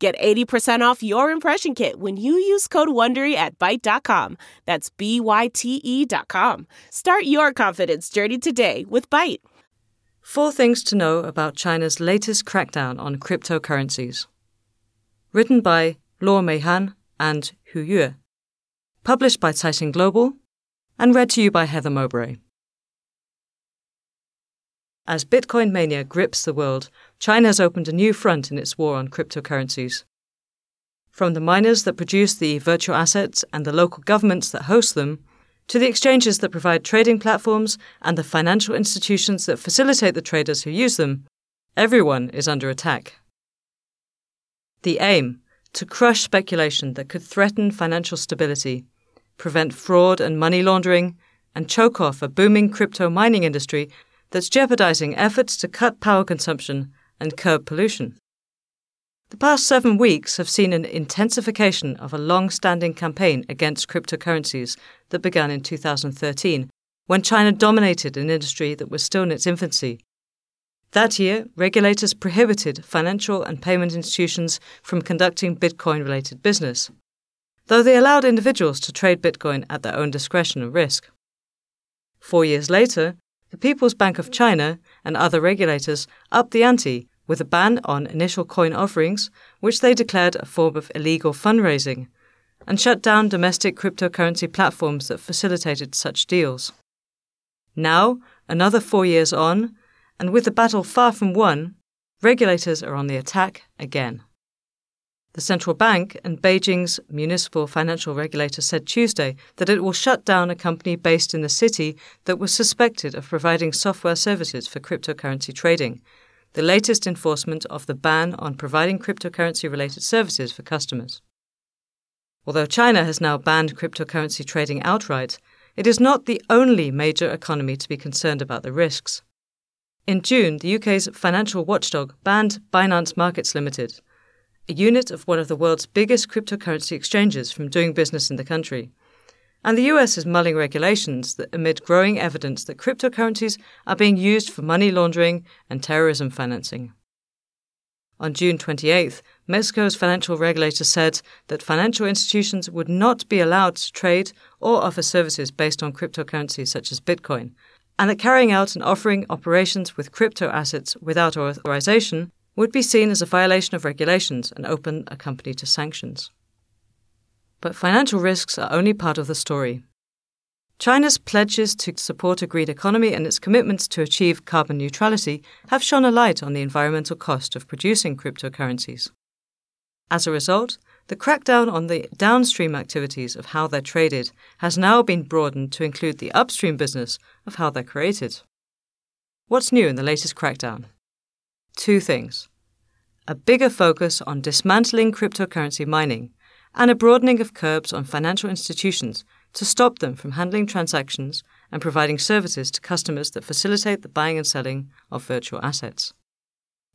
Get 80% off your impression kit when you use code WONDERY at Byte.com. That's B-Y-T-E dot com. Start your confidence journey today with Byte. Four things to know about China's latest crackdown on cryptocurrencies. Written by Luo Meihan and Hu Yue. Published by Caixin Global and read to you by Heather Mowbray. As Bitcoin mania grips the world, China has opened a new front in its war on cryptocurrencies. From the miners that produce the virtual assets and the local governments that host them, to the exchanges that provide trading platforms and the financial institutions that facilitate the traders who use them, everyone is under attack. The aim to crush speculation that could threaten financial stability, prevent fraud and money laundering, and choke off a booming crypto mining industry that's jeopardizing efforts to cut power consumption and curb pollution. The past seven weeks have seen an intensification of a long standing campaign against cryptocurrencies that began in 2013, when China dominated an industry that was still in its infancy. That year, regulators prohibited financial and payment institutions from conducting Bitcoin related business, though they allowed individuals to trade Bitcoin at their own discretion and risk. Four years later, the People's Bank of China and other regulators upped the ante with a ban on initial coin offerings, which they declared a form of illegal fundraising, and shut down domestic cryptocurrency platforms that facilitated such deals. Now, another four years on, and with the battle far from won, regulators are on the attack again. The central bank and Beijing's municipal financial regulator said Tuesday that it will shut down a company based in the city that was suspected of providing software services for cryptocurrency trading, the latest enforcement of the ban on providing cryptocurrency related services for customers. Although China has now banned cryptocurrency trading outright, it is not the only major economy to be concerned about the risks. In June, the UK's financial watchdog banned Binance Markets Limited a unit of one of the world's biggest cryptocurrency exchanges from doing business in the country. And the US is mulling regulations that amid growing evidence that cryptocurrencies are being used for money laundering and terrorism financing. On June 28th, Mexico's financial regulator said that financial institutions would not be allowed to trade or offer services based on cryptocurrencies such as Bitcoin, and that carrying out and offering operations with crypto assets without authorization would be seen as a violation of regulations and open a company to sanctions. But financial risks are only part of the story. China's pledges to support a green economy and its commitments to achieve carbon neutrality have shone a light on the environmental cost of producing cryptocurrencies. As a result, the crackdown on the downstream activities of how they're traded has now been broadened to include the upstream business of how they're created. What's new in the latest crackdown? Two things a bigger focus on dismantling cryptocurrency mining, and a broadening of curbs on financial institutions to stop them from handling transactions and providing services to customers that facilitate the buying and selling of virtual assets.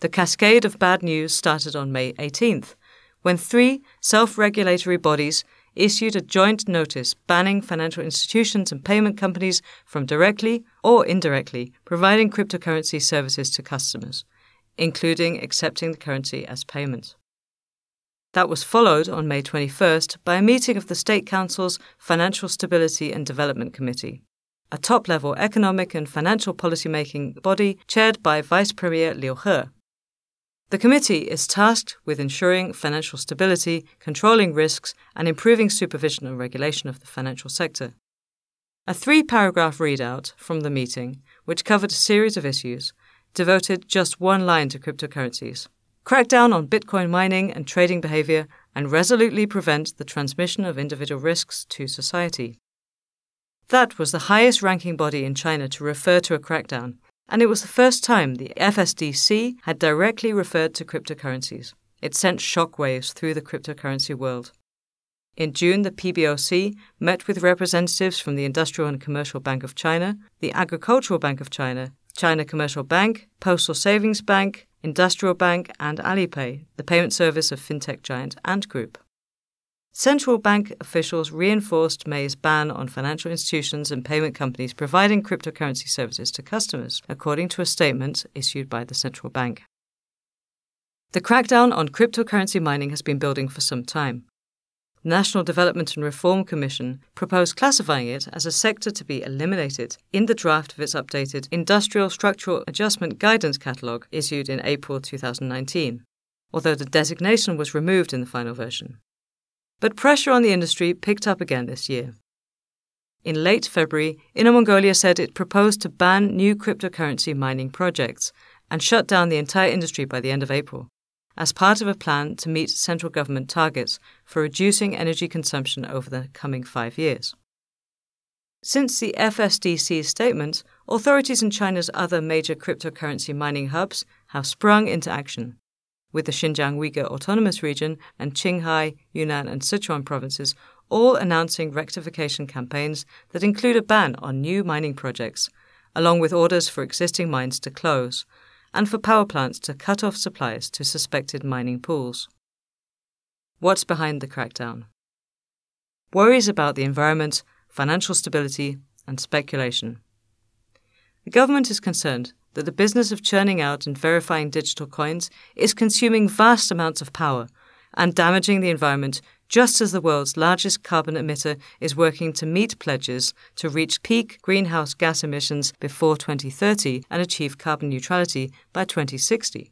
The cascade of bad news started on May 18th, when three self regulatory bodies issued a joint notice banning financial institutions and payment companies from directly or indirectly providing cryptocurrency services to customers including accepting the currency as payment. That was followed on May 21st by a meeting of the State Council's Financial Stability and Development Committee, a top level economic and financial policymaking body chaired by Vice Premier Liu He. The committee is tasked with ensuring financial stability, controlling risks, and improving supervision and regulation of the financial sector. A three paragraph readout from the meeting, which covered a series of issues, devoted just one line to cryptocurrencies crack down on Bitcoin mining and trading behavior, and resolutely prevent the transmission of individual risks to society. That was the highest ranking body in China to refer to a crackdown, and it was the first time the FSDC had directly referred to cryptocurrencies. It sent shockwaves through the cryptocurrency world. In June, the PBOC met with representatives from the Industrial and Commercial Bank of China, the Agricultural Bank of China, China Commercial Bank, Postal Savings Bank, Industrial Bank, and Alipay, the payment service of fintech giant Ant Group. Central bank officials reinforced May's ban on financial institutions and payment companies providing cryptocurrency services to customers, according to a statement issued by the central bank. The crackdown on cryptocurrency mining has been building for some time. National Development and Reform Commission proposed classifying it as a sector to be eliminated in the draft of its updated Industrial Structural Adjustment Guidance Catalogue issued in April 2019, although the designation was removed in the final version. But pressure on the industry picked up again this year. In late February, Inner Mongolia said it proposed to ban new cryptocurrency mining projects and shut down the entire industry by the end of April, as part of a plan to meet central government targets for reducing energy consumption over the coming five years. Since the FSDC's statement, authorities in China's other major cryptocurrency mining hubs have sprung into action with the Xinjiang Uyghur Autonomous Region and Qinghai, Yunnan, and Sichuan provinces all announcing rectification campaigns that include a ban on new mining projects, along with orders for existing mines to close, and for power plants to cut off supplies to suspected mining pools. What's behind the crackdown? Worries about the environment, financial stability, and speculation. The government is concerned that the business of churning out and verifying digital coins is consuming vast amounts of power and damaging the environment just as the world's largest carbon emitter is working to meet pledges to reach peak greenhouse gas emissions before 2030 and achieve carbon neutrality by 2060.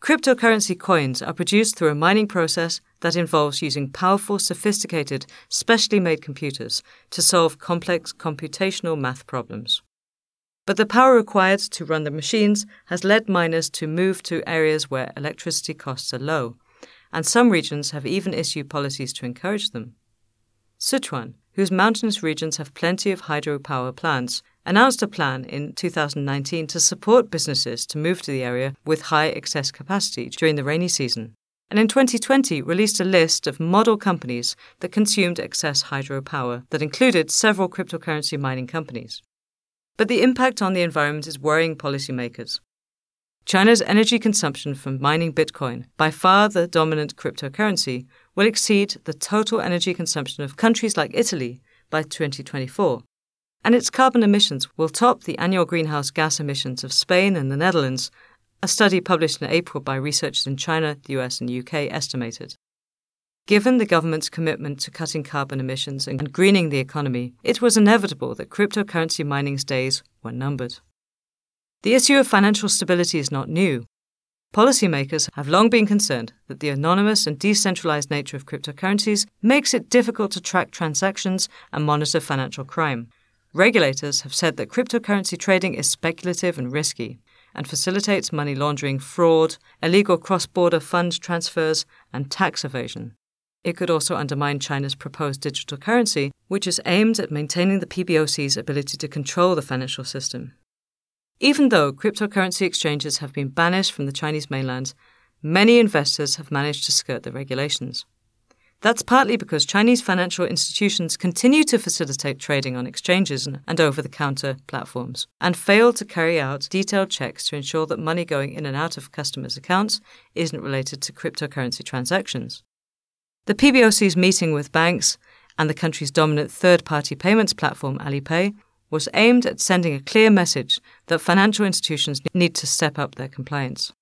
Cryptocurrency coins are produced through a mining process that involves using powerful, sophisticated, specially made computers to solve complex computational math problems. But the power required to run the machines has led miners to move to areas where electricity costs are low, and some regions have even issued policies to encourage them. Sichuan, whose mountainous regions have plenty of hydropower plants, announced a plan in 2019 to support businesses to move to the area with high excess capacity during the rainy season. And in 2020 released a list of model companies that consumed excess hydropower that included several cryptocurrency mining companies. But the impact on the environment is worrying policymakers. China's energy consumption from mining Bitcoin, by far the dominant cryptocurrency, will exceed the total energy consumption of countries like Italy by 2024. And its carbon emissions will top the annual greenhouse gas emissions of Spain and the Netherlands, a study published in April by researchers in China, the US, and UK estimated. Given the government's commitment to cutting carbon emissions and greening the economy, it was inevitable that cryptocurrency mining's days were numbered. The issue of financial stability is not new. Policymakers have long been concerned that the anonymous and decentralized nature of cryptocurrencies makes it difficult to track transactions and monitor financial crime. Regulators have said that cryptocurrency trading is speculative and risky and facilitates money laundering, fraud, illegal cross border fund transfers, and tax evasion. It could also undermine China's proposed digital currency, which is aimed at maintaining the PBOC's ability to control the financial system. Even though cryptocurrency exchanges have been banished from the Chinese mainland, many investors have managed to skirt the regulations. That's partly because Chinese financial institutions continue to facilitate trading on exchanges and over the counter platforms, and fail to carry out detailed checks to ensure that money going in and out of customers' accounts isn't related to cryptocurrency transactions. The PBOC's meeting with banks and the country's dominant third party payments platform, Alipay, was aimed at sending a clear message that financial institutions need to step up their compliance.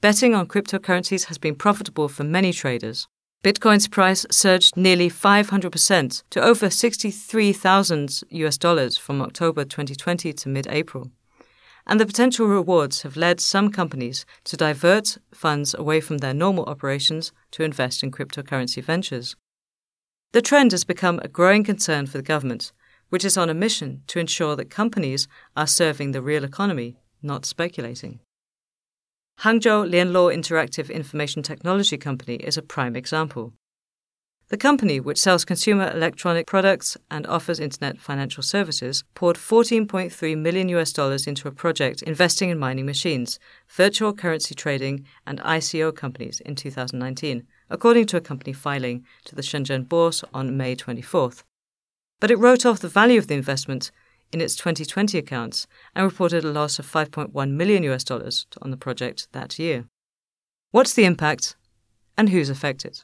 Betting on cryptocurrencies has been profitable for many traders. Bitcoin's price surged nearly 500% to over 63,000 US dollars from October 2020 to mid April and the potential rewards have led some companies to divert funds away from their normal operations to invest in cryptocurrency ventures. The trend has become a growing concern for the government, which is on a mission to ensure that companies are serving the real economy, not speculating. Hangzhou Lianluo Interactive Information Technology Company is a prime example. The company, which sells consumer electronic products and offers internet financial services, poured 14.3 million US dollars into a project investing in mining machines, virtual currency trading, and ICO companies in 2019, according to a company filing to the Shenzhen Bourse on May 24th. But it wrote off the value of the investment in its 2020 accounts and reported a loss of 5.1 million US dollars on the project that year. What's the impact and who's affected?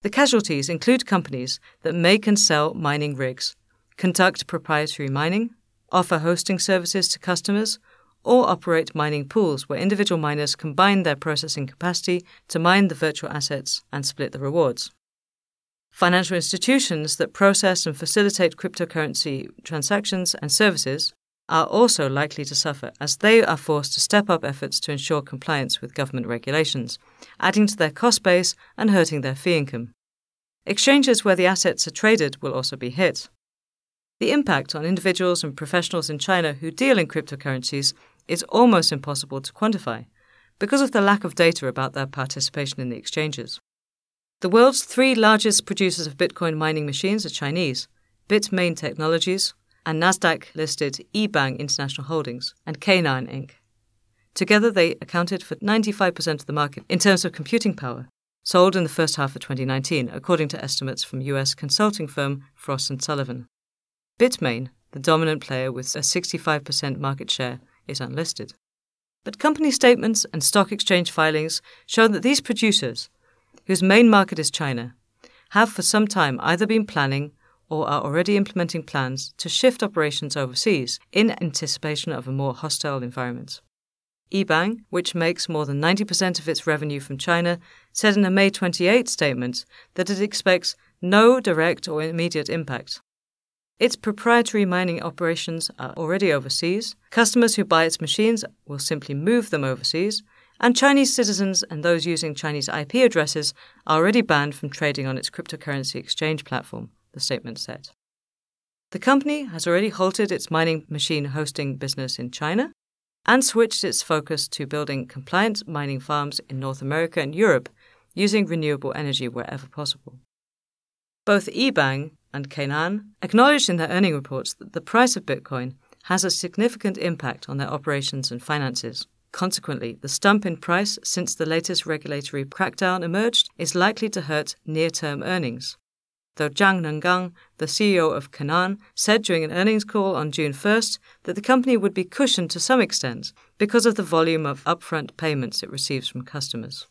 The casualties include companies that make and sell mining rigs, conduct proprietary mining, offer hosting services to customers, or operate mining pools where individual miners combine their processing capacity to mine the virtual assets and split the rewards. Financial institutions that process and facilitate cryptocurrency transactions and services are also likely to suffer as they are forced to step up efforts to ensure compliance with government regulations, adding to their cost base and hurting their fee income. Exchanges where the assets are traded will also be hit. The impact on individuals and professionals in China who deal in cryptocurrencies is almost impossible to quantify because of the lack of data about their participation in the exchanges. The world's three largest producers of Bitcoin mining machines are Chinese Bitmain Technologies and Nasdaq listed eBang International Holdings and Canaan Inc. Together, they accounted for 95% of the market in terms of computing power, sold in the first half of 2019, according to estimates from US consulting firm Frost & Sullivan. Bitmain, the dominant player with a 65% market share, is unlisted. But company statements and stock exchange filings show that these producers whose main market is China, have for some time either been planning or are already implementing plans to shift operations overseas in anticipation of a more hostile environment. eBang, which makes more than 90% of its revenue from China, said in a May 28 statement that it expects no direct or immediate impact. Its proprietary mining operations are already overseas. Customers who buy its machines will simply move them overseas, and Chinese citizens and those using Chinese IP addresses are already banned from trading on its cryptocurrency exchange platform, the statement said. The company has already halted its mining machine hosting business in China and switched its focus to building compliant mining farms in North America and Europe using renewable energy wherever possible. Both eBang and Canaan acknowledged in their earning reports that the price of Bitcoin has a significant impact on their operations and finances. Consequently, the stump in price since the latest regulatory crackdown emerged is likely to hurt near term earnings. Though Zhang Nangeng, the CEO of Canaan, said during an earnings call on June 1st that the company would be cushioned to some extent because of the volume of upfront payments it receives from customers.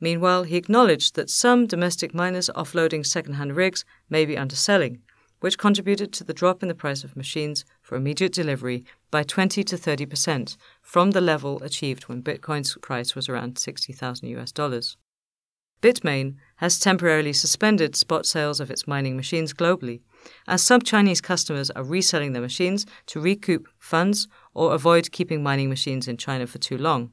Meanwhile, he acknowledged that some domestic miners offloading second-hand rigs may be underselling, which contributed to the drop in the price of machines for immediate delivery by 20 to 30 percent from the level achieved when Bitcoin's price was around 60,000 US dollars. Bitmain has temporarily suspended spot sales of its mining machines globally, as some Chinese customers are reselling their machines to recoup funds or avoid keeping mining machines in China for too long,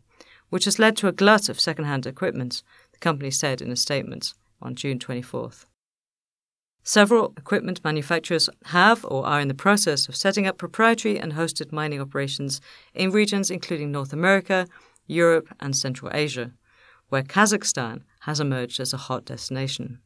which has led to a glut of second-hand equipment, the company said in a statement on June 24th. Several equipment manufacturers have or are in the process of setting up proprietary and hosted mining operations in regions including North America, Europe, and Central Asia, where Kazakhstan has emerged as a hot destination.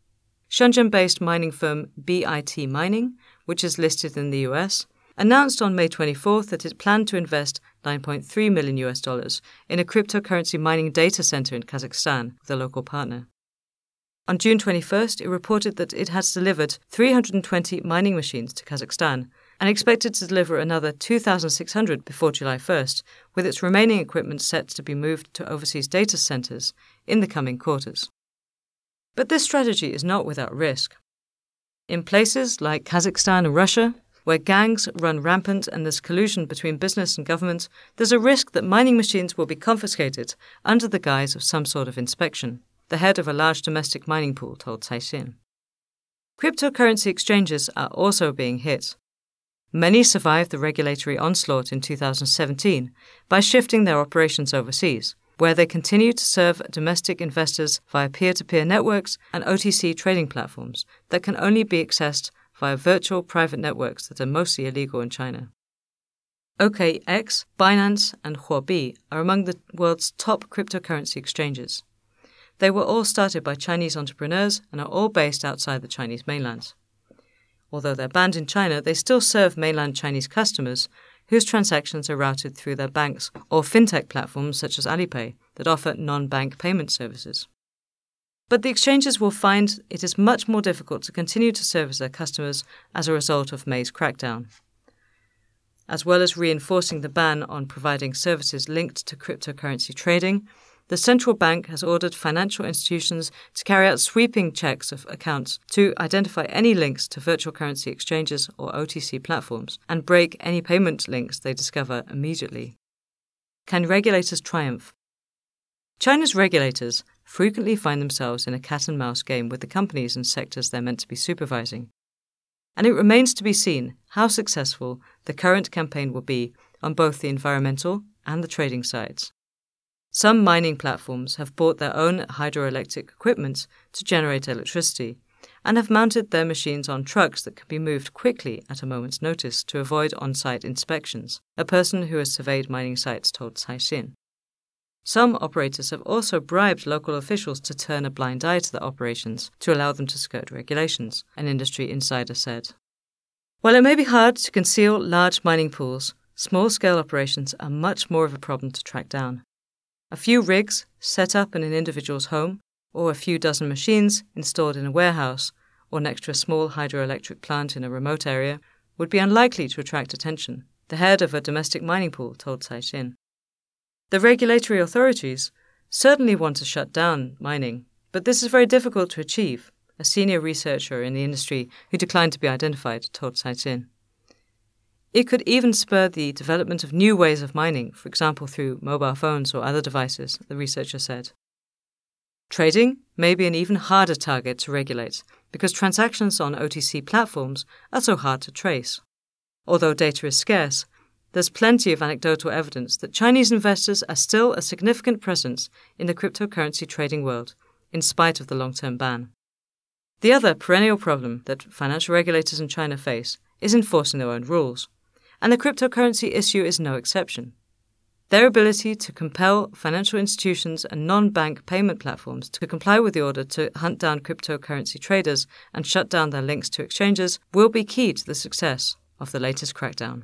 Shenzhen based mining firm BIT Mining, which is listed in the US, announced on May 24th that it planned to invest 9.3 million US dollars in a cryptocurrency mining data center in Kazakhstan with a local partner. On June 21st, it reported that it has delivered 320 mining machines to Kazakhstan and expected to deliver another 2,600 before July 1st, with its remaining equipment set to be moved to overseas data centers in the coming quarters. But this strategy is not without risk. In places like Kazakhstan and Russia, where gangs run rampant and there's collusion between business and government, there's a risk that mining machines will be confiscated under the guise of some sort of inspection the head of a large domestic mining pool told Caixin. Cryptocurrency exchanges are also being hit. Many survived the regulatory onslaught in 2017 by shifting their operations overseas, where they continue to serve domestic investors via peer to peer networks and OTC trading platforms that can only be accessed via virtual private networks that are mostly illegal in China. OKX, Binance, and Huobi are among the world's top cryptocurrency exchanges. They were all started by Chinese entrepreneurs and are all based outside the Chinese mainland. Although they're banned in China, they still serve mainland Chinese customers whose transactions are routed through their banks or fintech platforms such as Alipay that offer non bank payment services. But the exchanges will find it is much more difficult to continue to service their customers as a result of May's crackdown. As well as reinforcing the ban on providing services linked to cryptocurrency trading, the central bank has ordered financial institutions to carry out sweeping checks of accounts to identify any links to virtual currency exchanges or OTC platforms and break any payment links they discover immediately. Can regulators triumph? China's regulators frequently find themselves in a cat and mouse game with the companies and sectors they're meant to be supervising. And it remains to be seen how successful the current campaign will be on both the environmental and the trading sides. Some mining platforms have bought their own hydroelectric equipment to generate electricity and have mounted their machines on trucks that can be moved quickly at a moment's notice to avoid on site inspections, a person who has surveyed mining sites told Caixin. Some operators have also bribed local officials to turn a blind eye to their operations to allow them to skirt regulations, an industry insider said. While it may be hard to conceal large mining pools, small scale operations are much more of a problem to track down. A few rigs set up in an individual's home, or a few dozen machines installed in a warehouse or next to a small hydroelectric plant in a remote area would be unlikely to attract attention, the head of a domestic mining pool told Caixin. The regulatory authorities certainly want to shut down mining, but this is very difficult to achieve, a senior researcher in the industry who declined to be identified told Caixin. It could even spur the development of new ways of mining, for example through mobile phones or other devices, the researcher said. Trading may be an even harder target to regulate because transactions on OTC platforms are so hard to trace. Although data is scarce, there's plenty of anecdotal evidence that Chinese investors are still a significant presence in the cryptocurrency trading world, in spite of the long term ban. The other perennial problem that financial regulators in China face is enforcing their own rules, and the cryptocurrency issue is no exception. Their ability to compel financial institutions and non bank payment platforms to comply with the order to hunt down cryptocurrency traders and shut down their links to exchanges will be key to the success of the latest crackdown.